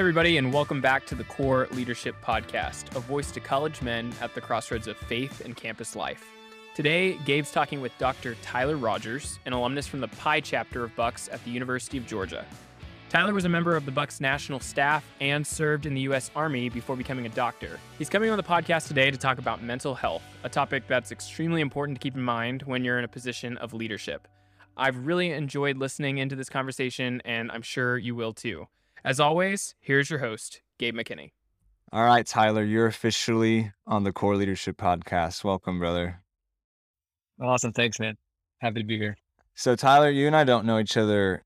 everybody, and welcome back to the Core Leadership Podcast, a voice to college men at the crossroads of faith and campus life. Today, Gabe's talking with Dr. Tyler Rogers, an alumnus from the Pi chapter of Bucks at the University of Georgia. Tyler was a member of the Bucks national staff and served in the U.S. Army before becoming a doctor. He's coming on the podcast today to talk about mental health, a topic that's extremely important to keep in mind when you're in a position of leadership. I've really enjoyed listening into this conversation, and I'm sure you will too. As always, here's your host, Gabe McKinney. All right, Tyler, you're officially on the Core Leadership Podcast. Welcome, brother. Awesome. Thanks, man. Happy to be here. So, Tyler, you and I don't know each other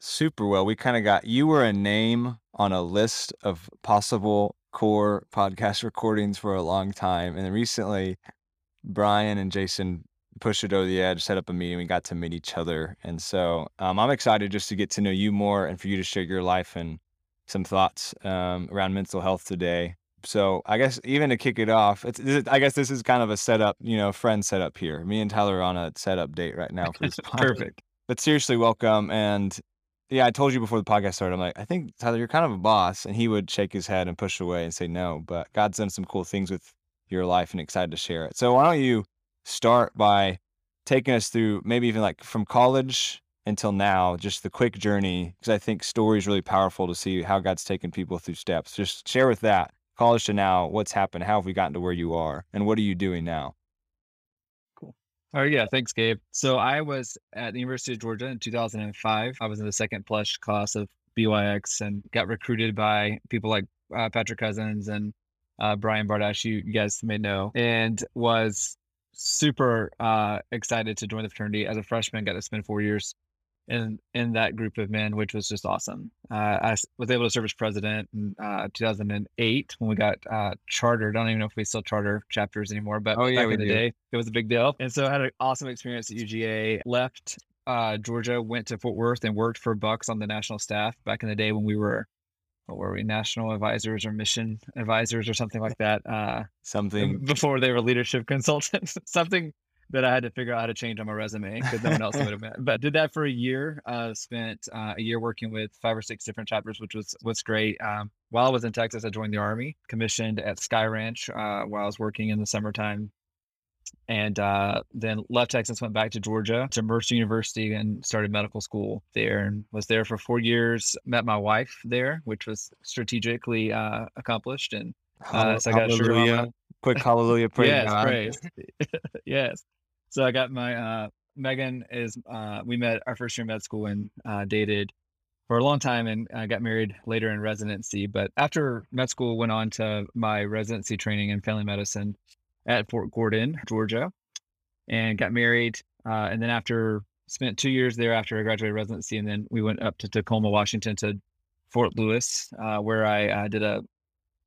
super well. We kind of got you were a name on a list of possible core podcast recordings for a long time. And then recently, Brian and Jason pushed it over the edge, set up a meeting. We got to meet each other. And so um, I'm excited just to get to know you more and for you to share your life and some thoughts um, around mental health today. So I guess even to kick it off, it's, I guess this is kind of a setup, you know, friend setup here. Me and Tyler are on a setup date right now for this Perfect. But seriously, welcome. And yeah, I told you before the podcast started, I'm like, I think Tyler, you're kind of a boss. And he would shake his head and push away and say no. But God's done some cool things with your life and excited to share it. So why don't you start by taking us through maybe even like from college until now, just the quick journey? Because I think story is really powerful to see how God's taken people through steps. Just share with that college to now, what's happened? How have we gotten to where you are? And what are you doing now? Cool. Oh yeah, thanks, Gabe. So I was at the University of Georgia in 2005. I was in the second plus class of BYX and got recruited by people like uh, Patrick Cousins and uh, Brian Bardash, you guys may know, and was super uh, excited to join the fraternity as a freshman. Got to spend four years in in that group of men, which was just awesome. Uh, I was able to serve as president in uh, 2008 when we got uh, chartered. I don't even know if we still charter chapters anymore, but oh, yeah, back in the do. day, it was a big deal. And so I had an awesome experience at UGA. Left uh, Georgia, went to Fort Worth, and worked for Bucks on the national staff back in the day when we were. What were we, national advisors or mission advisors or something like that? Uh, something before they were leadership consultants. something that I had to figure out how to change on my resume because no one else would have been. But did that for a year. Uh, spent uh, a year working with five or six different chapters, which was was great. Um, while I was in Texas, I joined the Army, commissioned at Sky Ranch uh, while I was working in the summertime, and uh, then left Texas, went back to Georgia to Mercer University, and started medical school there, and was there for four years. Met my wife there, which was strategically uh, accomplished, and uh, so I got hallelujah. Quick hallelujah, praise yes, praise. yes. So I got my uh Megan is uh we met our first year in med school and uh dated for a long time and I got married later in residency. But after med school went on to my residency training in family medicine at Fort Gordon, Georgia, and got married. Uh, and then after spent two years there after I graduated residency, and then we went up to Tacoma, Washington to Fort Lewis, uh, where I uh, did a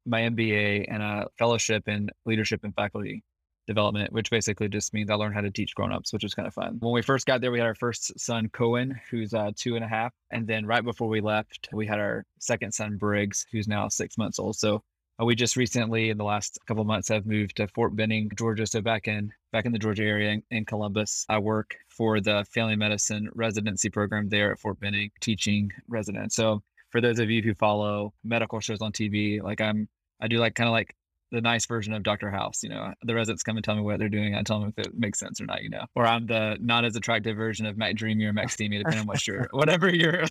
my MBA and a fellowship in leadership and faculty development, which basically just means I learned how to teach grown-ups, which was kind of fun. When we first got there, we had our first son, Cohen, who's uh, two and a half. And then right before we left, we had our second son, Briggs, who's now six months old. So uh, we just recently, in the last couple months, have moved to Fort Benning, Georgia. So back in back in the Georgia area in, in Columbus, I work for the family medicine residency program there at Fort Benning, teaching residents. So for those of you who follow medical shows on TV, like I'm, I do like kind of like the nice version of Dr. House. You know, the residents come and tell me what they're doing. I tell them if it makes sense or not. You know, or I'm the not as attractive version of McDreamy or McSteamy, depending on what you're, whatever you're,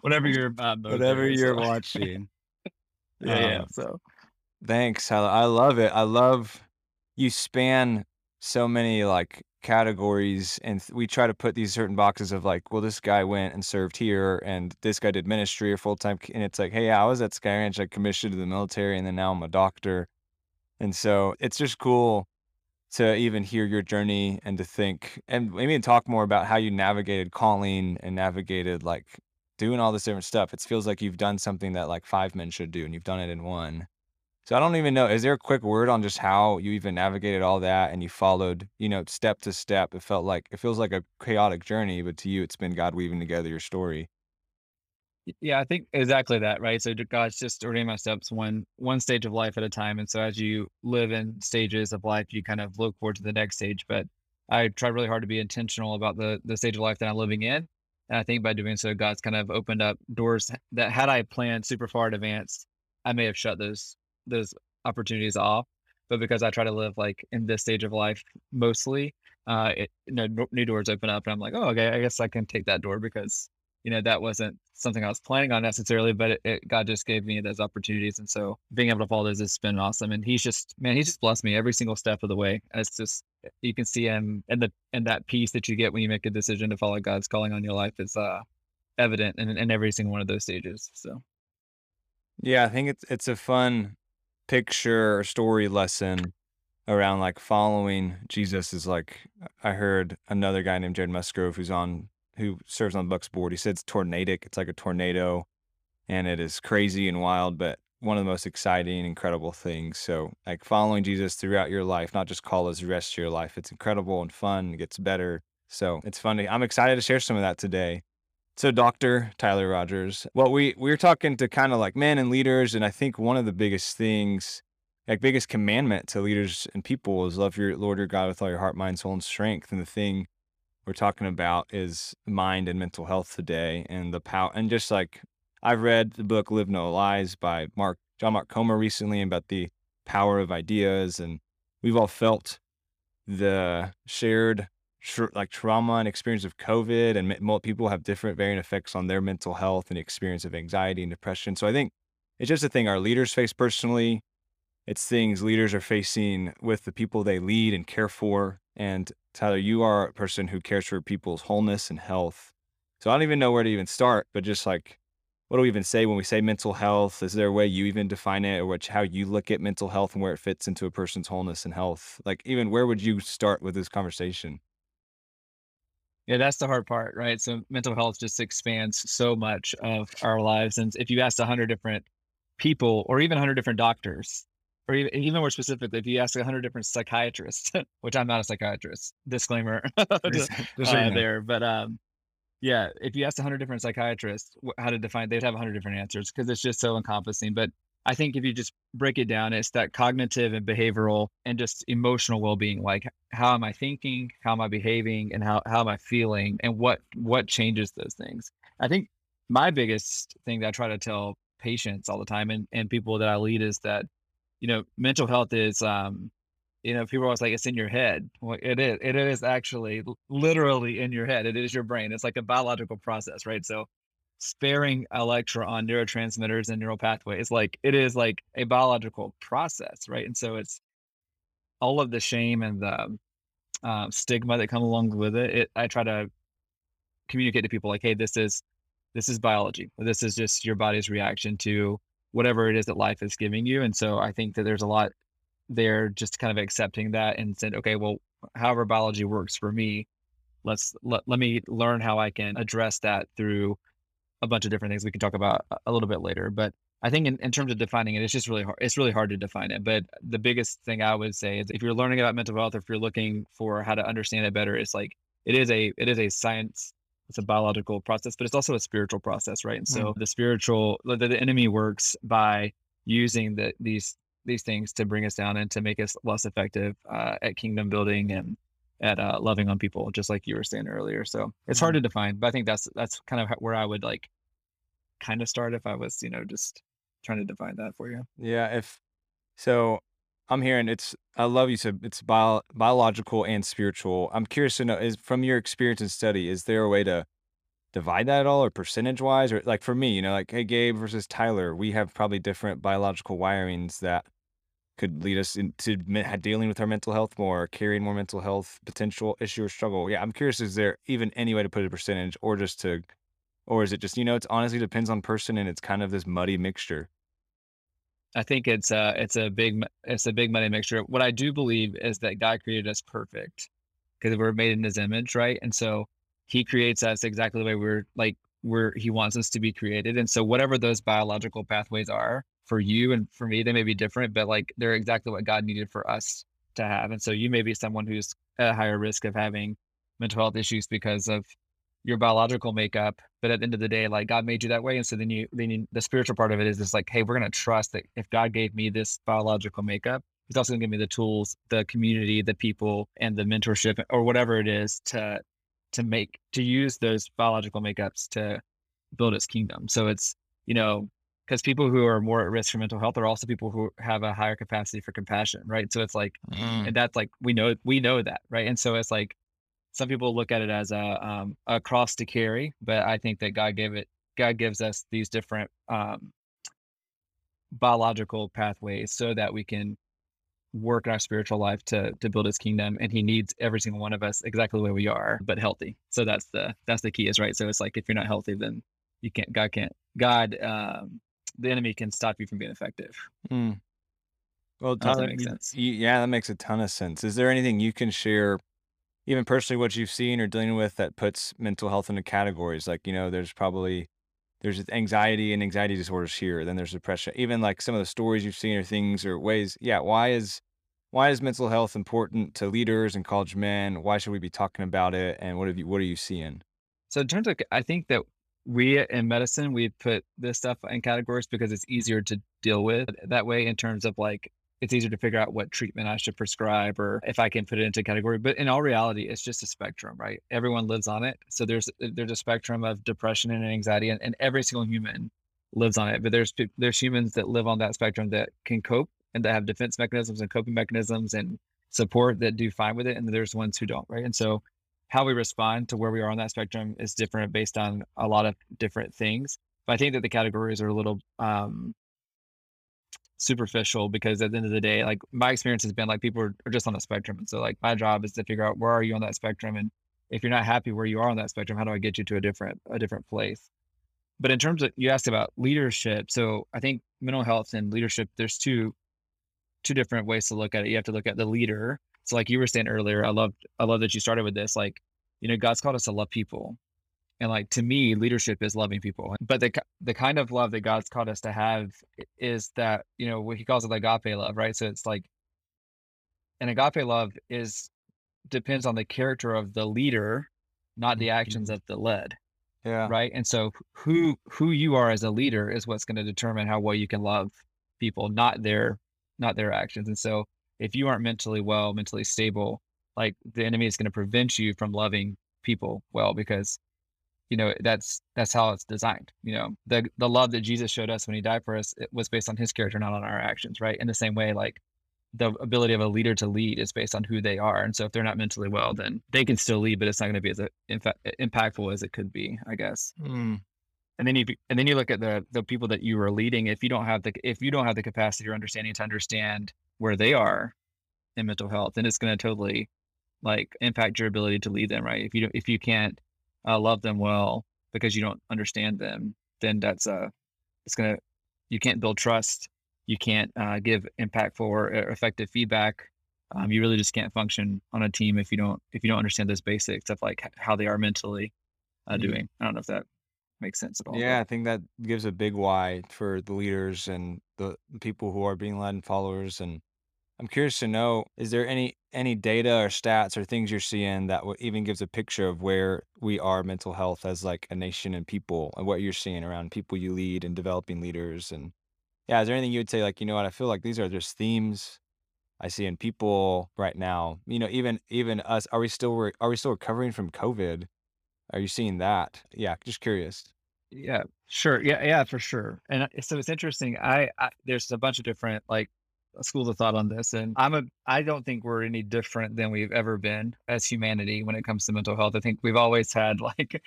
whatever you're, uh, whatever you're watching. yeah, um, yeah. So, thanks. I, love it. I love you span so many like categories and th- we try to put these certain boxes of like well this guy went and served here and this guy did ministry or full-time and it's like hey i was at sky ranch i commissioned to the military and then now i'm a doctor and so it's just cool to even hear your journey and to think and maybe talk more about how you navigated calling and navigated like doing all this different stuff. It feels like you've done something that like five men should do and you've done it in one. So I don't even know. Is there a quick word on just how you even navigated all that and you followed, you know, step to step? It felt like it feels like a chaotic journey, but to you, it's been God weaving together your story. Yeah, I think exactly that, right? So God's just ordaining my steps one one stage of life at a time. And so as you live in stages of life, you kind of look forward to the next stage. But I try really hard to be intentional about the the stage of life that I'm living in. And I think by doing so, God's kind of opened up doors that had I planned super far in advance, I may have shut those those opportunities off. But because I try to live like in this stage of life mostly, uh, it, you know, new doors open up, and I'm like, oh, okay, I guess I can take that door because you know that wasn't something I was planning on necessarily, but it, it, God just gave me those opportunities, and so being able to follow those has been awesome. And He's just man, He's just blessed me every single step of the way. It's just you can see Him and the and that peace that you get when you make a decision to follow God's calling on your life is uh evident in, in every single one of those stages. So yeah, I think it's it's a fun picture or story lesson around like following Jesus is like I heard another guy named Jared Musgrove who's on who serves on the Bucks board. He said it's tornadic. It's like a tornado, and it is crazy and wild, but one of the most exciting, incredible things. So like following Jesus throughout your life, not just call as the rest of your life. It's incredible and fun. It gets better. So it's funny. I'm excited to share some of that today. So, Dr. Tyler Rogers, well, we, we were talking to kind of like men and leaders, and I think one of the biggest things, like biggest commandment to leaders and people is love your Lord your God with all your heart, mind, soul, and strength. And the thing we're talking about is mind and mental health today and the power. And just like I've read the book Live No Lies by Mark John Mark Comer recently about the power of ideas, and we've all felt the shared like trauma and experience of COVID, and people have different varying effects on their mental health and experience of anxiety and depression. So I think it's just a thing our leaders face personally. It's things leaders are facing with the people they lead and care for. And Tyler, you are a person who cares for people's wholeness and health. So I don't even know where to even start, but just like, what do we even say when we say mental health? Is there a way you even define it or which, how you look at mental health and where it fits into a person's wholeness and health? Like, even where would you start with this conversation? Yeah, that's the hard part, right? So mental health just expands so much of our lives. And if you ask 100 different people or even 100 different doctors, or even, even more specifically, if you ask 100 different psychiatrists, which I'm not a psychiatrist, disclaimer uh, there, but um, yeah, if you ask 100 different psychiatrists how to define, they'd have 100 different answers because it's just so encompassing. But I think if you just break it down, it's that cognitive and behavioral and just emotional well-being. Like how am I thinking, how am I behaving, and how how am I feeling, and what what changes those things. I think my biggest thing that I try to tell patients all the time and, and people that I lead is that, you know, mental health is um, you know, people are always like, it's in your head. Well, it is. It is actually literally in your head. It is your brain. It's like a biological process, right? So sparing Electra on neurotransmitters and neural pathways. Like it is like a biological process, right? And so it's all of the shame and the uh, stigma that come along with it. it. I try to communicate to people like, hey, this is this is biology. This is just your body's reaction to whatever it is that life is giving you. And so I think that there's a lot there just kind of accepting that and said, okay, well, however biology works for me, let's let, let me learn how I can address that through a bunch of different things we can talk about a little bit later. But I think in, in terms of defining it, it's just really hard. It's really hard to define it. But the biggest thing I would say is if you're learning about mental health, if you're looking for how to understand it better, it's like it is a it is a science. It's a biological process, but it's also a spiritual process, right? And so mm. the spiritual, the, the enemy works by using the these these things to bring us down and to make us less effective uh, at kingdom building and at uh, loving on people, just like you were saying earlier. So it's hard mm-hmm. to define, but I think that's that's kind of where I would like kind of start if I was, you know, just trying to define that for you. Yeah, if so, I'm hearing it's. I love you said it's bio, biological and spiritual. I'm curious to know is from your experience and study, is there a way to divide that at all, or percentage wise, or like for me, you know, like hey Gabe versus Tyler, we have probably different biological wirings that could lead us into dealing with our mental health more, carrying more mental health potential issue or struggle. Yeah, I'm curious, is there even any way to put a percentage or just to, or is it just, you know, it's honestly depends on person and it's kind of this muddy mixture? I think it's a, it's a big, it's a big muddy mixture. What I do believe is that God created us perfect because we're made in his image, right? And so he creates us exactly the way we're like, where he wants us to be created. And so whatever those biological pathways are, for you and for me, they may be different, but like they're exactly what God needed for us to have. And so you may be someone who's at a higher risk of having mental health issues because of your biological makeup. But at the end of the day, like God made you that way. And so then you, then you, the spiritual part of it is just like, hey, we're going to trust that if God gave me this biological makeup, He's also going to give me the tools, the community, the people, and the mentorship or whatever it is to, to make, to use those biological makeups to build His kingdom. So it's, you know, because people who are more at risk for mental health are also people who have a higher capacity for compassion, right? So it's like, Mm. and that's like we know we know that, right? And so it's like some people look at it as a um, a cross to carry, but I think that God gave it God gives us these different um, biological pathways so that we can work in our spiritual life to to build his kingdom and he needs every single one of us exactly the way we are but healthy so that's the that's the key is right so it's like if you're not healthy then you can't god can't god um the enemy can stop you from being effective Mm. Well, I don't know if that makes sense. you- yeah, that makes a ton of sense. Is there anything you can share, even personally, what you've seen or dealing with that puts mental health into categories? Like, you know, there's probably there's anxiety and anxiety disorders here. Then there's depression. Even like some of the stories you've seen or things or ways. Yeah, why is why is mental health important to leaders and college men? Why should we be talking about it? And what have you what are you seeing? So in terms of, I think that we uh, in medicine we put this stuff in categories because it's easier to deal with that way. In terms of like, it's easier to figure out what treatment I should prescribe or if I can put it into a category. But in all reality, it's just a spectrum, right? Everyone lives on it. So there's uh, there's a spectrum of depression and anxiety, and, and every single human lives on it. But there's there's humans that live on that spectrum that can cope and that have defense mechanisms and coping mechanisms and support that do fine with it, and there's ones who don't, right? And so how we respond to where we are on that spectrum is different based on a lot of different things. But I think that the categories are a little um, superficial because at the end of the day, like my experience has been like people are, are just on the spectrum. And so like my job is to figure out where are you on that spectrum and if you're not happy where you are on that spectrum, how do I get you to a different a different place? But in terms of you asked about leadership, so I think mental health and leadership, there's two two different ways to look at it. You have to look at the leader. So like you were saying earlier, I love I love that you started with this. Like, you know, God's called us to love people. And like to me, leadership is loving people. But the the kind of love that God's called us to have is that, you know, what he calls it agape love, right? So it's like an agape love is depends on the character of the leader, not the actions mm-hmm. of the led Yeah. right and so who who you are as a leader is what's going to determine how well you can love people not their not their actions and so if you aren't mentally well mentally stable like the enemy is going to prevent you from loving people well because you know that's that's how it's designed you know? The the love that jesus showed us when he died for us was based on his character not on our actions right? In the same way like the ability of a leader to lead is based on who they are and so if they're not mentally well then they can still lead but it's not going to be as uh, fact, impactful as it could be i guess. Mm. And then you and then you look at the the people that you are leading if you don't have the if you don't have the capacity or understanding to understand where they are in mental health then it's going to totally like impact your ability to lead them right if you don't if you can't uh, love them well because you don't understand them then that's uh it's going to you can't build trust you can't uh, give impactful or uh, effective feedback um, you really just can't function on a team if you don't if you don't understand those basics of like how they are mentally uh, Mhm. doing i don't know if that makes sense at all Yeah, I think that gives a big why for the leaders and the people who are being led and followers. And I'm curious to know, is there any any data or stats or things you're seeing that even gives a picture of where we are mental health as like a nation and people and what you're seeing around people you lead and developing leaders and yeah, is there anything you would say like, you know what, I feel like these are just themes I see in people right now. You know, even even us, are we still re- are we still recovering from COVID? Are you seeing that? Yeah, just curious. Yeah, sure. Yeah, yeah, for sure. And uh, so it's interesting. I, I there's a bunch of different like schools of thought on this, and I'm a I don't think we're any different than we've ever been as humanity when it comes to mental health. I think we've always had like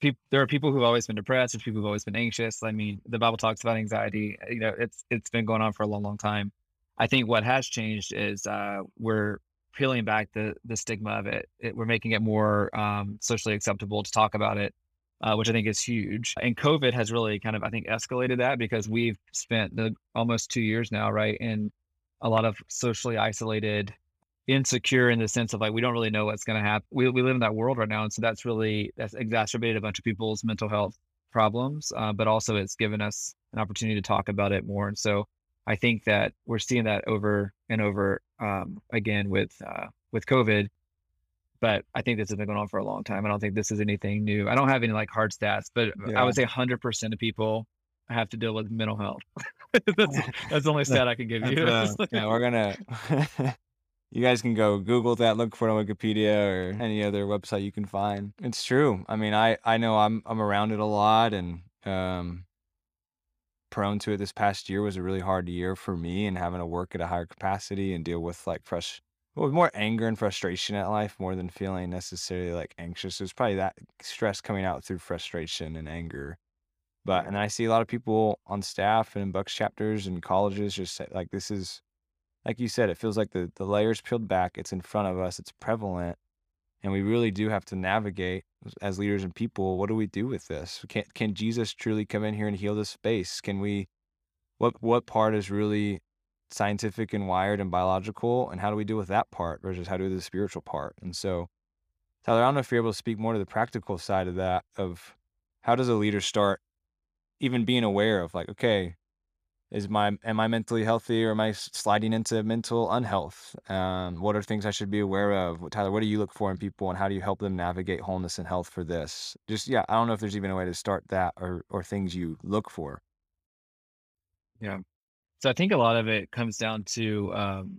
people. There are people who've always been depressed. There's people who've always been anxious. I mean, the Bible talks about anxiety. You know, it's it's been going on for a long, long time. I think what has changed is uh, we're peeling back the the stigma of it. it we're making it more um, socially acceptable to talk about it uh, which I think is huge. And COVID has really kind of, I think, escalated that because we've spent the almost two years now, right, in a lot of socially isolated, insecure in the sense of like we don't really know what's going to happen. We we live in that world right now, and so that's really that's exacerbated a bunch of people's mental health problems. Uh, but also, it's given us an opportunity to talk about it more. And so, I think that we're seeing that over and over um, again with uh, with COVID but I think this has been going on for a long time. I don't think this is anything new. I don't have any like hard stats, but I would say 100% of people have to deal with mental health. that's, that's the only stat I can give you. Uh, yeah, we're gonna. you guys can go Google that, look for it on Wikipedia or any other website you can find. It's true. I mean, I I know I'm I'm around it a lot, and um, prone to it this past year was a really hard year for me and having to work at a higher capacity and deal with like fresh well, more anger and frustration at life more than feeling necessarily like anxious. It was probably that stress coming out through frustration and anger. But and I see a lot of people on staff and in Bucks chapters and colleges just say, like this is like you said, it feels like the the layers peeled back. It's in front of us. It's prevalent, and we really do have to navigate as leaders and people. What do we do with this? Can can Jesus truly come in here and heal this space? Can we? What what part is really scientific and wired and biological, and how do we deal with that part versus how do we do the spiritual part? And so, Tyler, I don't know if you're able to speak more to the practical side of that. Of how does a leader start even being aware of like, okay, is my am I mentally healthy or am I sliding into mental unhealth? Um, what are things I should be aware of? Tyler, what do you look for in people, and how do you help them navigate wholeness and health for this? Just yeah, I don't know if there's even a way to start that or or things you look for. Yeah. So I think a lot of it comes down to um,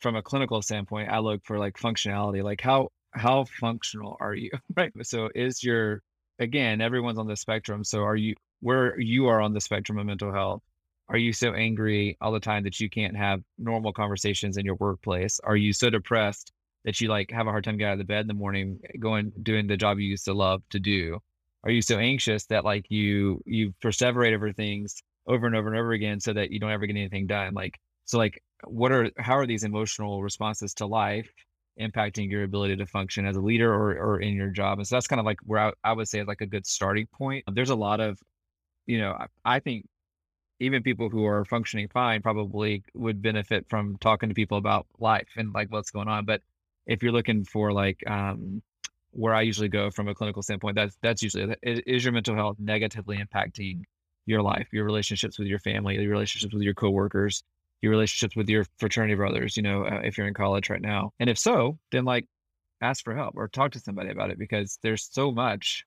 from a clinical standpoint, I look for like functionality, like how how functional are you? right. So is your again, everyone's on the spectrum. So are you where you are on the spectrum of mental health? Are you so angry all the time that you can't have normal conversations in your workplace? Are you so depressed that you like have a hard time getting out of the bed in the morning, going doing the job you used to love to do? Are you so anxious that like you you perseverate over things over and over and over again so that you don't ever get anything done? Like so like what are how are these emotional responses to life impacting your ability to function as a leader or or in your job? And so that's kind of like where I, I would say it's like a good starting point. There's a lot of you know, I, I think even people who are functioning fine probably would benefit from talking to people about life and like what's going on. But if you're looking for like um, where I usually go from a clinical standpoint, that's that's usually is your mental health negatively impacting your life, your relationships with your family, your relationships with your coworkers, your relationships with your fraternity brothers. You know, uh, if you're in college right now, and if so, then like ask for help or talk to somebody about it because there's so much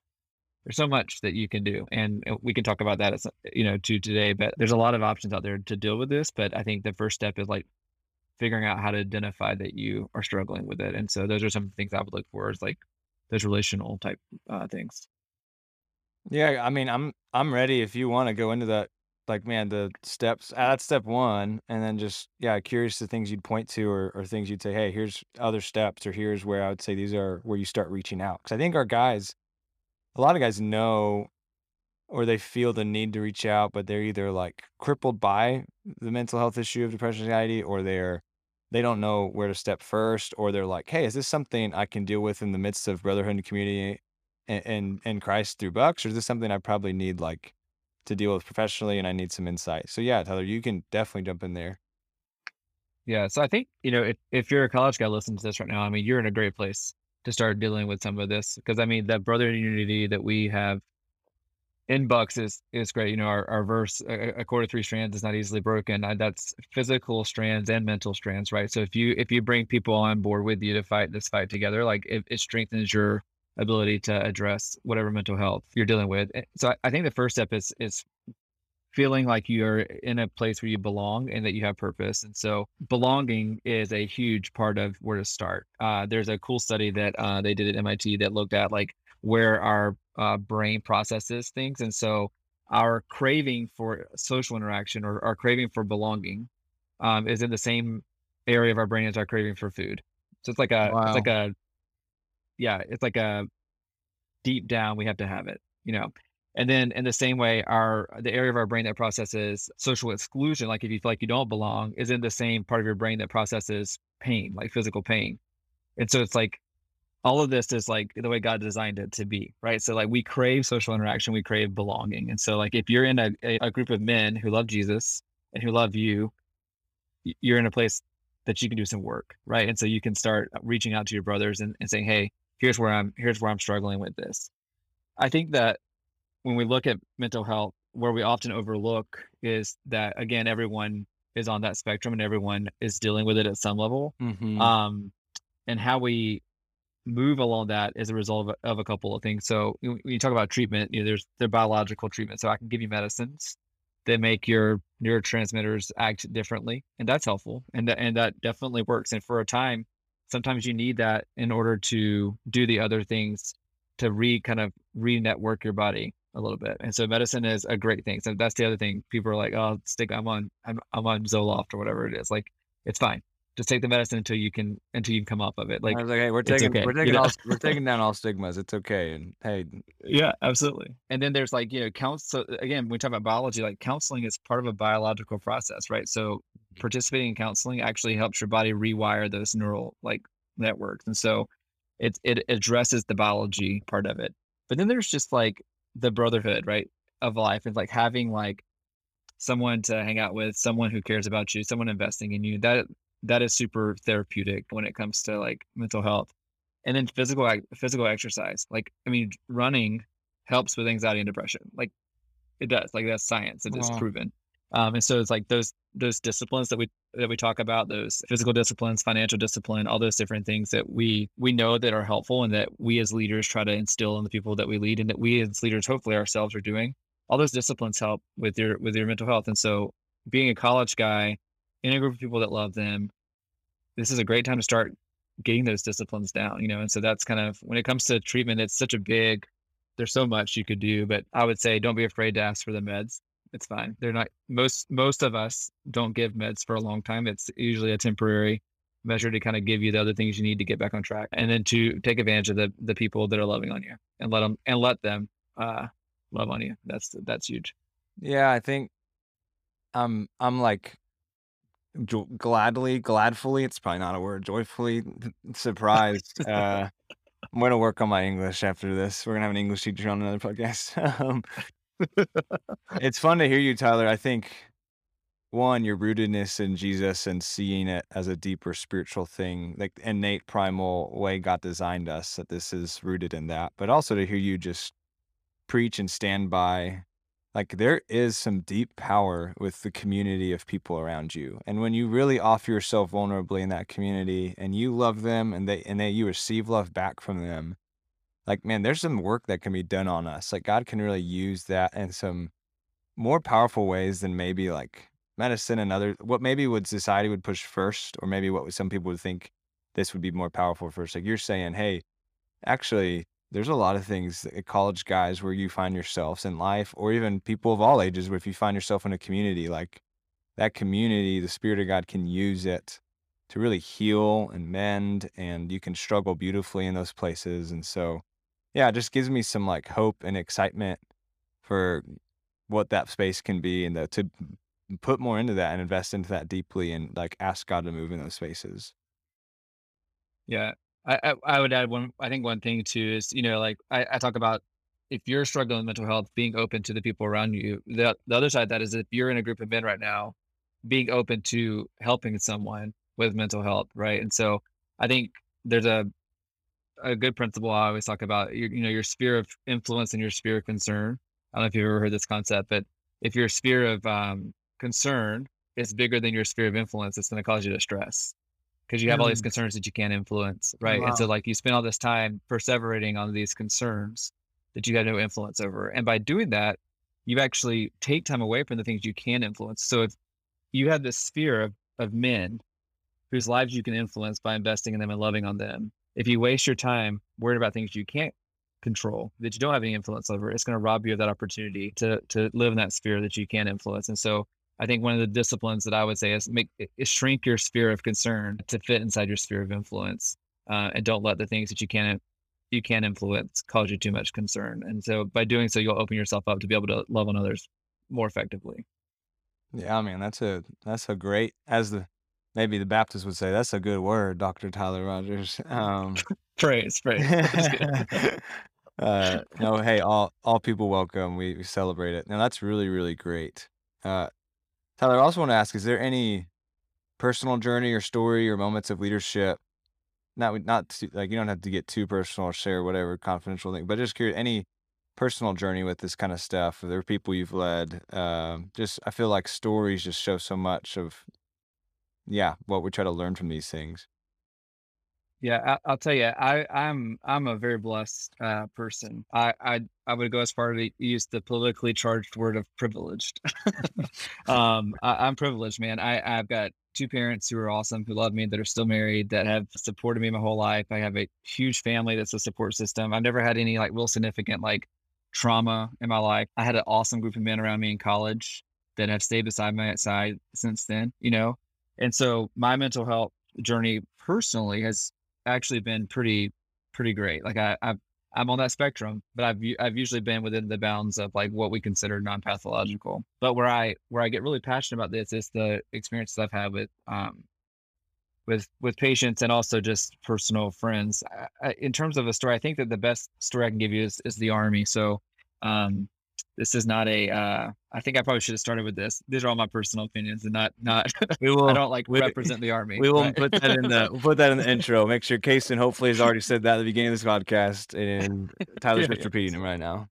there's so much that you can do. And we can talk about that as you know to today but there's a lot of options out there to deal with this but i think the first step is like figuring out how to identify that you are struggling with it. And so those are some of the things i would look for is like those relational type uh, things yeah i mean i'm i'm ready if you want to go into that like man the steps uh, that's step one and then just yeah curious the things you'd point to or, or things you'd say hey here's other steps or here's where i would say these are where you start reaching out. Because i think our guys a lot of guys know or they feel the need to reach out, but they're either like crippled by the mental health issue of depression anxiety or they're they don't know where to step first or they're like, "Hey, is this something I can deal with in the midst of brotherhood and community and, and Christ through Bucks or is this something I probably need like to deal with professionally and I need some insight?" So yeah, Tyler, you can definitely jump in there. Yeah, so I think, you know, if if you're a college guy listening to this right now, I mean, you're in a great place to start dealing with some of this because I mean that brother unity that we have in Bucks is is great. You know, our, our verse a, a of three strands is not easily broken. Uh, that's physical strands and mental strands, right? So if you if you bring people on board with you to fight this fight together, like it, it strengthens your ability to address whatever mental health you're dealing with. So I, I think the first step is is feeling like you're in a place where you belong and that you have purpose. And so belonging is a huge part of where to start. Uh, there's a cool study that uh, they did at MIT that looked at like where our uh, brain processes things. And so our craving for social interaction or our craving for belonging um, is in the same area of our brain as our craving for food. So it's like a, wow. it's like a, yeah, it's like a deep down, we have to have it, you know? And then in the same way, our the area of our brain that processes social exclusion, like if you feel like you don't belong, is in the same part of your brain that processes pain, like physical pain. And so it's like all of this is like the way God designed it to be, right? So like we crave social interaction, we crave belonging. And so like if you're in a, a group of men who love Jesus and who love you, you're in a place that you can do some work, right? And so you can start reaching out to your brothers and, and saying, Hey, here's where I'm here's where I'm struggling with this. I think that when we look at mental health, where we often overlook is that again, everyone is on that spectrum and everyone is dealing with it at some level. Mm-hmm. Um, and how we move along that is a result of a, of a couple of things. So when you talk about treatment, you know, there's their biological treatment. So I can give you medicines that make your neurotransmitters act differently, and that's helpful, and that and that definitely works. And for a time, sometimes you need that in order to do the other things to re kind of re-network your body a little bit. And so medicine is a great thing. So that's the other thing. People are like, oh, stick, I'm on, I'm, I'm on Zoloft or whatever it is. Like, it's fine. Just take the medicine until you can, until you can come off of it. Like, I was like, hey, we're taking, okay, we're you taking, know? all, we're taking down all stigmas. It's okay. And hey, yeah, absolutely. And then there's like, you know, counsel, again, when we talk about biology, like counseling is part of a biological process, right? So mm-hmm. participating in counseling actually helps your body rewire those neural like networks. And so it, it addresses the biology part of it. But then there's just like the brotherhood, right? Of life and like having like someone to hang out with, someone who cares about you, someone investing in you. That that is super therapeutic when it comes to like mental health. And then physical physical exercise. Like I mean, running helps with anxiety and depression. Like it does. Like that's science. It is Wow. proven. Um, and so it's like those those disciplines that we that we talk about, those physical disciplines, financial discipline, all those different things that we we know that are helpful and that we as leaders try to instill in the people that we lead and that we as leaders hopefully ourselves are doing. All those disciplines help with your with your mental health. And so being a college guy in a group of people that love them, this is a great time to start getting those disciplines down, you know. And so that's kind of when it comes to treatment, it's such a big there's so much you could do, but I would say don't be afraid to ask for the meds. It's fine. They're not most most of us don't give meds for a long time. It's usually a temporary measure to kind of give you the other things you need to get back on track, and then to take advantage of the the people that are loving on you and let them and let them uh, love on you. That's that's huge. yeah, I think I'm, I'm like jo- gladly, gladfully, it's probably not a word, joyfully surprised. Uh, I'm going to work on my English after this. We're going to have an English teacher on another podcast. um, it's fun to hear you, Tyler. I think one, your rootedness in Jesus and seeing it as a deeper spiritual thing, like innate primal way God designed us, that this is rooted in that. But also to hear you just preach and stand by, like there is some deep power with the community of people around you. And when you really offer yourself vulnerably in that community and you love them and they and they you receive love back from them, like man, there's some work that can be done on us. Like God can really use that in some more powerful ways than maybe like medicine and other what maybe would society would push first or maybe what some people would think this would be more powerful first like you're saying hey actually there's a lot of things that college guys where you find yourselves in life or even people of all ages where if you find yourself in a community like that community the spirit of god can use it to really heal and mend and you can struggle beautifully in those places and so yeah it just gives me some like hope and excitement for what that space can be and the, to put more into that and invest into that deeply and like ask God to move in those spaces. Yeah, I, I I would add one. I think one thing too is you know like I, I talk about if you're struggling with mental health, being open to the people around you. The the other side of that is if you're in a group of men right now, being open to helping someone with mental health, right? And so I think there's a a good principle I always talk about. You, you know your sphere of influence and your sphere of concern. I don't know if you've ever heard this concept, but if your sphere of um, concern is bigger than your sphere of influence, it's going to cause you to stress because you have all these Mm. concerns that you can't influence, right? And so like you spend all this time perseverating on these concerns that you have no influence over. And by doing that, you actually take time away from the things you can influence. So if you have this sphere of, of men whose lives you can influence by investing in them and loving on them, if you waste your time worried about things you can't control, that you don't have any influence over, it's going to rob you of that opportunity to to live in that sphere that you can influence. And so I think one of the disciplines that I would say is make is shrink your sphere of concern to fit inside your sphere of influence, uh, and don't let the things that you can't you can't influence cause you too much concern. And so by doing so, you'll open yourself up to be able to love on others more effectively. Yeah, man, that's a that's a great as the maybe the Baptists would say that's a good word, Dr. Tyler Rogers. Um Praise, praise. Uh no, hey, all all people welcome. We, we celebrate it. Now that's really, really great. Uh Tyler, I also want to ask, is there any personal journey or story or moments of leadership? Not not too, like you don't have to get too personal or share whatever confidential thing, but just curious, any personal journey with this kind of stuff? Are there people you've led? Um, just I feel like stories just show so much of yeah, what we try to learn from these things. Yeah, I, I'll tell you, I, I'm I'm a very blessed uh, person. I, I I would go as far as to use the politically charged word of privileged. um, I, I'm privileged, man. I I've got two parents who are awesome, who love me, that are still married, that have supported me my whole life. I have a huge family that's a support system. I've never had any like real significant like trauma in my life. I had an awesome group of men around me in college that have stayed beside my side since then, you know? And so my mental health journey personally has actually been pretty, pretty great. Like I, I've, I'm on that spectrum, but I've I've usually been within the bounds of like what we consider non-pathological. But where I where I get really passionate about this is the experiences I've had with um with with patients and also just personal friends. I, in terms of a story, I think that the best story I can give you is, is the army. So um this is not a uh I think I probably should have started with this. These are all my personal opinions and not not we will I don't like we, represent the army. We will right? put that in the we'll put that in the intro. Make sure Kason hopefully has already said that at the beginning of this podcast and Tyler's yeah, just yeah. repeating it right now.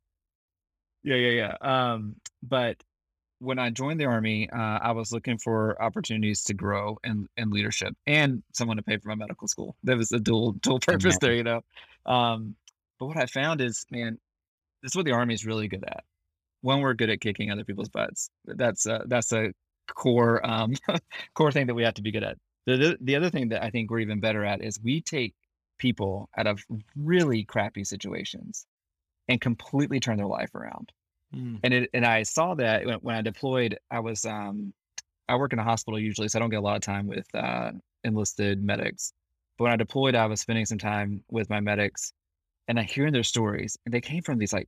Yeah, yeah, yeah. Um but when I joined the army, uh, I was looking for opportunities to grow in, in leadership and someone to pay for my medical school. That was a dual dual purpose there, you know. Um, but what I found is, man, this is what the army is really good at one, we're good at kicking other people's butts. That's a, that's a core um, core thing that we have to be good at. The, the other thing that I think we're even better at is we take people out of really crappy situations and completely turn their life around. Mm. And it, and I saw that when, when I deployed. I was um, I work in a hospital usually, so I don't get a lot of time with uh, enlisted medics. But when I deployed, I was spending some time with my medics, and I hearing their stories, and they came from these like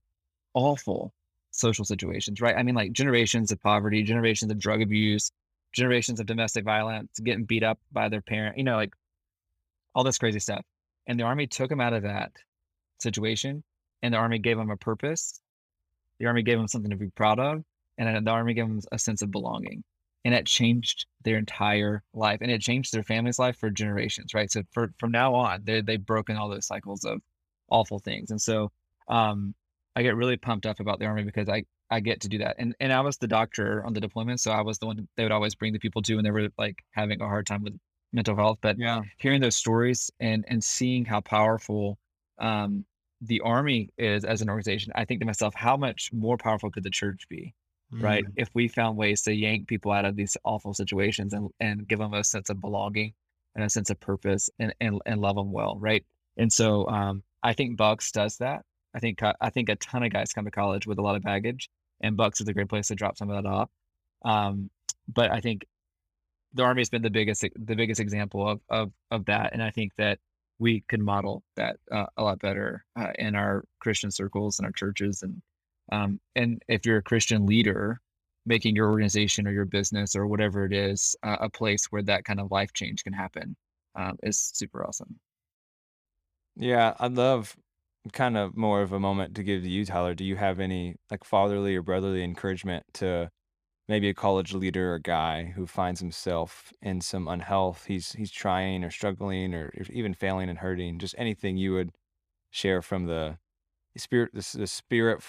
awful social situations, right? I mean, like generations of poverty, generations of drug abuse, generations of domestic violence, getting beat up by their parent, you know, like all this crazy stuff. And the army took them out of that situation, and the army gave them a purpose. The army gave them something to be proud of, and the army gave them a sense of belonging. And it changed their entire life, and it changed their family's life for generations, right? So for from now on, they they've broken all those cycles of awful things, and so um, I get really pumped up about the army because I I get to do that. And and I was the doctor on the deployment, so I was the one they would always bring the people to when they were like having a hard time with mental health. But yeah, hearing those stories and and seeing how powerful um, the army is as an organization, I think to myself, how much more powerful could the church be? Mm. Right. If we found ways to yank people out of these awful situations and, and give them a sense of belonging and a sense of purpose and, and, and love them well. Right. And so um, I think Bucks does that. I think I think a ton of guys come to college with a lot of baggage, and Bucks is a great place to drop some of that off. Um, but I think the Army has been the biggest the biggest example of of of that, and I think that we could model that uh, a lot better uh, in our Christian circles and our churches, and um, and if you're a Christian leader, making your organization or your business or whatever it is uh, a place where that kind of life change can happen um, is super awesome. Yeah, I love kind of more of a moment to give to you, Tyler. Do you have any like fatherly or brotherly encouragement to maybe a college leader or guy who finds himself in some unhealth? He's he's trying or struggling or even failing and hurting. Just anything you would share from the spirit, the, the spirit,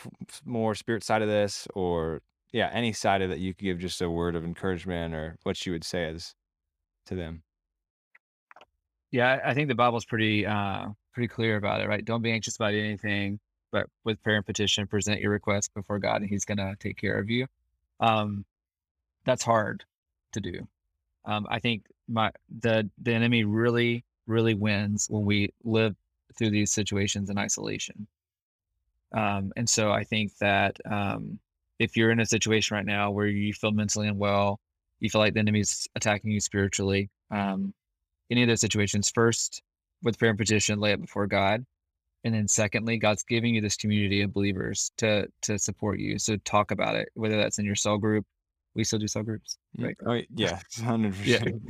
more spirit side of this, or yeah, any side of that you could give just a word of encouragement or what you would say as to them. Yeah, I think the Bible's pretty uh, pretty clear about it, right? Don't be anxious about anything, but with prayer and petition, present your request before God, and He's gonna take care of you. Um, that's hard to do. Um, I think my the the enemy really really wins when we live through these situations in isolation. Um, and so I think that um, if you're in a situation right now where you feel mentally unwell, you feel like the enemy's attacking you spiritually, um, any of those situations, first with prayer and petition, lay it before God. And then secondly, God's giving you this community of believers to to support you. So talk about it, whether that's in your cell group. We still do cell groups, mm, right? Oh, yeah, hundred percent.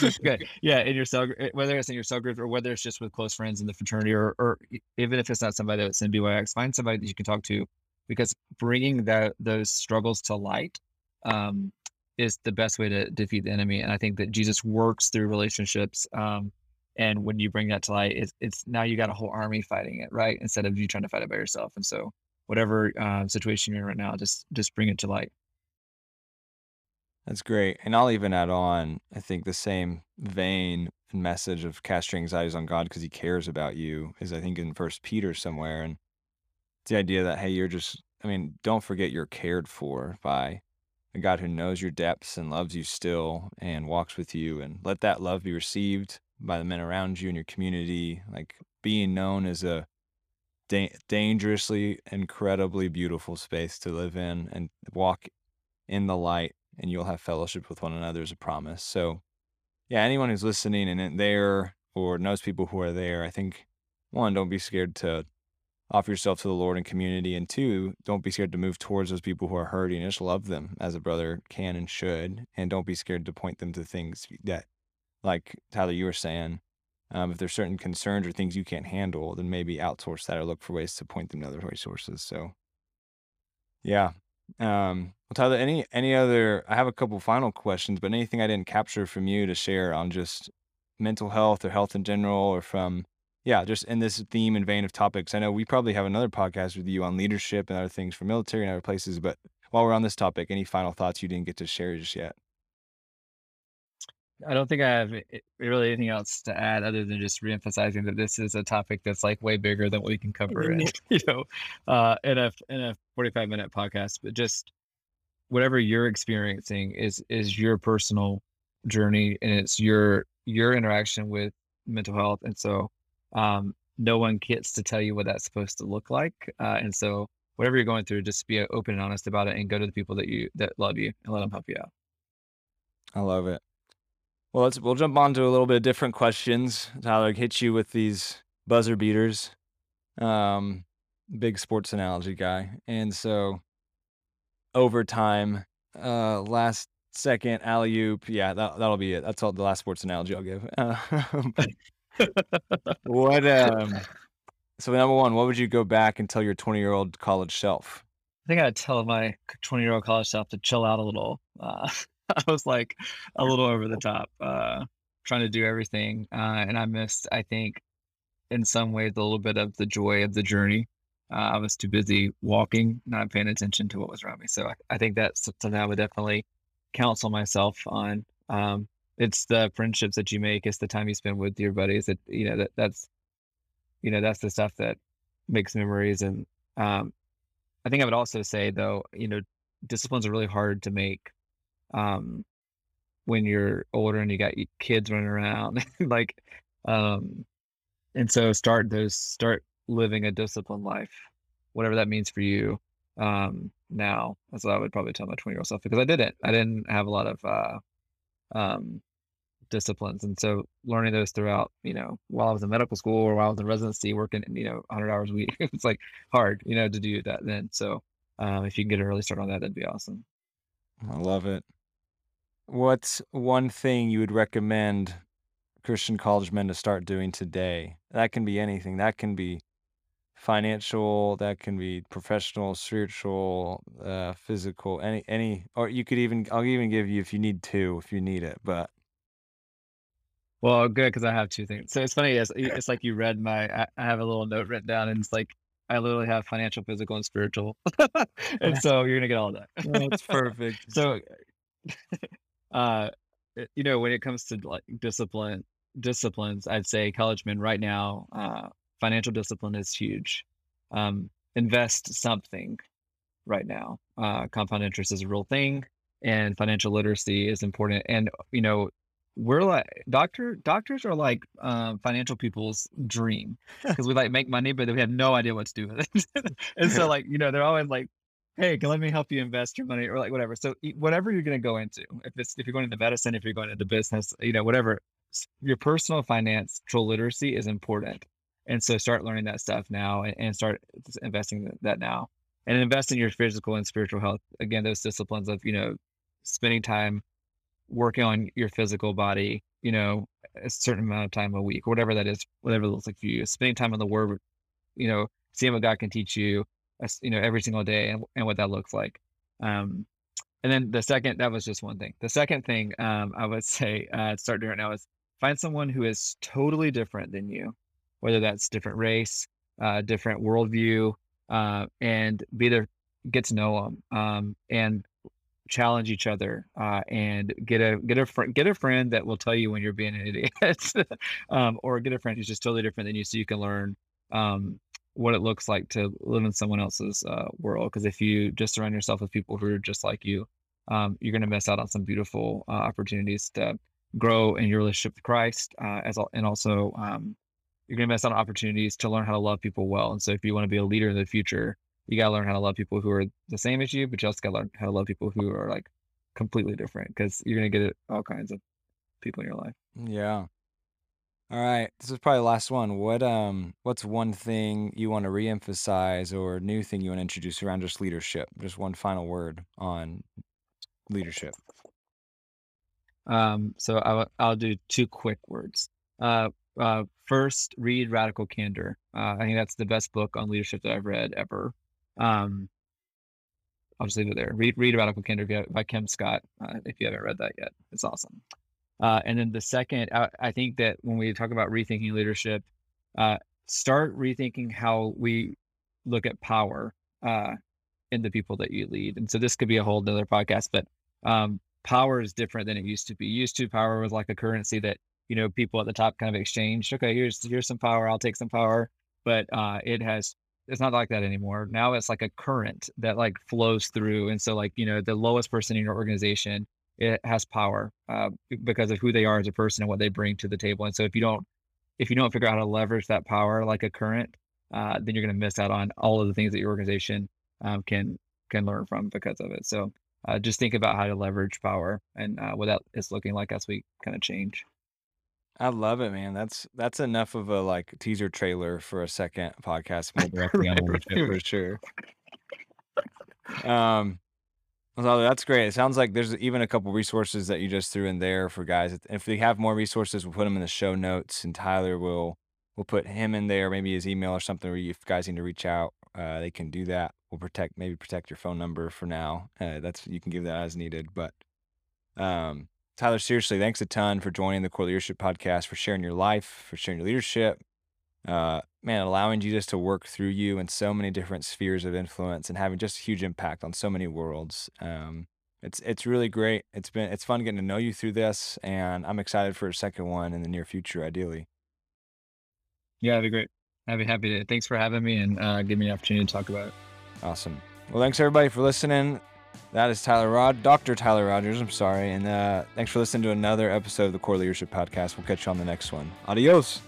Yeah, okay, yeah. In your cell, eh, whether it's in your cell group or whether it's just with close friends in the fraternity, or, or even if it's not somebody that's in BYX, find somebody that you can talk to, because bringing that those struggles to light um, is the best way to defeat the enemy. And I think that Jesus works through relationships. Um, and when you bring that to light, it's, it's now you got a whole army fighting it, right? Instead of you trying to fight it by yourself. And so, whatever uh, situation you're in right now, just just bring it to light. That's great. And I'll even add on, I think the same vein and message of cast your anxieties on God because he cares about you is I think in first Peter somewhere. And it's the idea that, hey, you're just, I mean, don't forget you're cared for by a God who knows your depths and loves you still and walks with you. And let that love be received by the men around you in your community. Like being known as a da- dangerously, incredibly beautiful space to live in and walk in the light, and you'll have fellowship with one another as a promise. So, yeah, anyone who's listening and there or knows people who are there, I think one, don't be scared to offer yourself to the Lord and community, and two, don't be scared to move towards those people who are hurting. Just love them as a brother can and should, and don't be scared to point them to things that, like Tyler, you were saying, um, if there's certain concerns or things you can't handle, then maybe outsource that or look for ways to point them to other resources. So, yeah. Um, well, Tyler, any any other? I have a couple final questions, but anything I didn't capture from you to share on just mental health or health in general, or from yeah, just in this theme and vein of topics. I know we probably have another podcast with you on leadership and other things for military and other places, but while we're on this topic, any final thoughts you didn't get to share just yet? I don't think I have really anything else to add other than just reemphasizing that this is a topic that's like way bigger than what we can cover in, you know, uh, in a in a 45 minute podcast. But just whatever you're experiencing is is your personal journey and it's your your interaction with mental health. And so um, no one gets to tell you what that's supposed to look like. Uh, and so whatever you're going through, just be open and honest about it and go to the people that you that love you and let them help you out. I love it. Well, let's we'll jump on to a little bit of different questions. Tyler, hit you with these buzzer beaters. Um, big sports analogy guy, and so overtime, uh, last second alley oop. Yeah, that that'll be it. That's all the last sports analogy I'll give. what? Um, so number one, what would you go back and tell your twenty year old college self? I think I'd tell my twenty year old college self to chill out a little. Uh, I was like a little over the top, uh, trying to do everything. Uh, and I missed, I think, in some ways, a little bit of the joy of the journey. Uh, I was too busy walking, not paying attention to what was around me. So I, I think that's something I would definitely counsel myself on. Um, it's the friendships that you make, it's the time you spend with your buddies that, you know, that that's, you know, that's the stuff that makes memories. And um, I think I would also say, though, you know, disciplines are really hard to make um, when you're older and you got kids running around like um and so start those start living a disciplined life whatever that means for you um now that's what i would probably tell my 20 year old self because i didn't i didn't have a lot of uh um disciplines and so learning those throughout you know while i was in medical school or while i was in residency working you know 100 hours a week it's like hard you know to do that then so um if you can get an early start on that that'd be awesome i love it What's one thing you would recommend Christian college men to start doing today? That can be anything. That can be financial, that can be professional, spiritual, uh, physical, any any or you could even I'll even give you if you need two, if you need it, but Well, good because I have two things. So it's funny. It's, it's like you read my. I, I have a little note written down, and it's like I literally have financial, physical, and spiritual, and so you're gonna get all that. that's perfect. so uh, you know, when it comes to like discipline disciplines, I'd say college men right now, uh, financial discipline is huge. Um, invest something right now. Uh, compound interest is a real thing, and financial literacy is important. And you know, we're like doctor doctors are like um, financial people's dream because we like make money, but we have no idea what to do with it. and so, like you know, they're always like hey, can let me help you invest your money or like whatever. So whatever you're going to go into, if it's if you're going into medicine, if you're going into business, you know, whatever, your personal financial literacy is important. And so start learning that stuff now and, and start investing that now and invest in your physical and spiritual health. Again, those disciplines of, you know, spending time working on your physical body, you know, a certain amount of time a week, whatever that is, whatever it looks like for you, spending time on the word, you know, seeing what God can teach you, you know, every single day and, and what that looks like. Um, and then the second, that was just one thing. The second thing um, I would say, uh, start doing it now is find someone who is totally different than you, whether that's different race, uh, different worldview, uh, and be there, get to know them, um, and challenge each other, uh, and get a get a friend get a friend that will tell you when you're being an idiot, um, or get a friend who's just totally different than you, so you can learn um, what it looks like to live in someone else's uh, world. Because if you just surround yourself with people who are just like you, um, you're going to miss out on some beautiful uh, opportunities to grow in your relationship with Christ, uh, as and also, um, you're gonna miss out on opportunities to learn how to love people well. And so if you want to be a leader in the future, you gotta learn how to love people who are the same as you, but you also gotta learn how to love people who are like completely different because you're gonna get all kinds of people in your life. Yeah. All right. This is probably the last one. What um what's one thing you want to reemphasize or new thing you want to introduce around just leadership? Just one final word on leadership. Um, so I'll, I'll do two quick words. Uh, uh, first, read Radical Candor. Uh, I think that's the best book on leadership that I've read ever. Um, I'll just leave it there. Read read Radical Candor by Kim Scott uh, if you haven't read that yet. It's awesome. Uh, and then the second, I, I, think that when we talk about rethinking leadership, uh, start rethinking how we look at power uh, in the people that you lead. And so this could be a whole other podcast, but um, power is different than it used to be. Used to power was like a currency that you know people at the top kind of exchanged. Okay, here's here's some power. I'll take some power, but uh, it has it's not like that anymore. Now it's like a current that like flows through, and so like you know the lowest person in your organization it has power uh, because of who they are as a person and what they bring to the table. And so if you don't if you don't figure out how to leverage that power like a current, uh, then you're going to miss out on all of the things that your organization um, can can learn from because of it. So uh, just think about how to leverage power and uh, what that is looking like as we kind of change. I love it, man. That's that's enough of a like teaser trailer for a second podcast for sure. Um, so that's great. It sounds like there's even a couple resources that you just threw in there for guys. If we have more resources, we'll put them in the show notes, and Tyler will we'll put him in there, maybe his email or something. Where you, if guys need to reach out, uh, they can do that. We'll protect maybe protect your phone number for now. Uh, that's you can give that as needed. But um, Tyler, seriously, thanks a ton for joining the Core Leadership Podcast, for sharing your life, for sharing your leadership. Uh, man, allowing Jesus to work through you in so many different spheres of influence and having just a huge impact on so many worlds. Um, it's it's really great. It's been it's fun getting to know you through this, and I'm excited for a second one in the near future, ideally. Yeah, that'd be great. I'd be happy to. Thanks for having me and uh, giving me an opportunity to talk about it. Awesome. Well, thanks everybody for listening. That is Tyler Rod, Dr. Tyler Rogers. I'm sorry, and uh, thanks for listening to another episode of the Core Leadership Podcast. We'll catch you on the next one. Adios.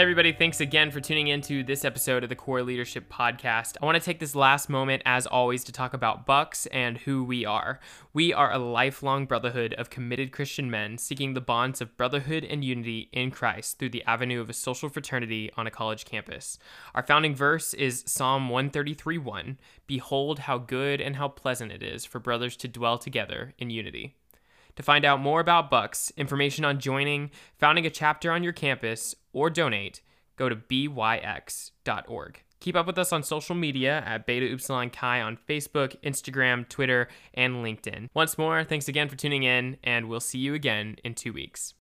Hey, everybody, thanks again for tuning in to this episode of the Core Leadership Podcast. I want to take this last moment, as always, to talk about Bucks and who we are. We are a lifelong brotherhood of committed Christian men seeking the bonds of brotherhood and unity in Christ through the avenue of a social fraternity on a college campus. Our founding verse is Psalm 133 1 Behold, how good and how pleasant it is for brothers to dwell together in unity. To find out more about Bucks, information on joining, founding a chapter on your campus, or donate, go to byx.org. Keep up with us on social media at Beta Upsilon Chi on Facebook, Instagram, Twitter, and LinkedIn. Once more, thanks again for tuning in, and we'll see you again in two weeks.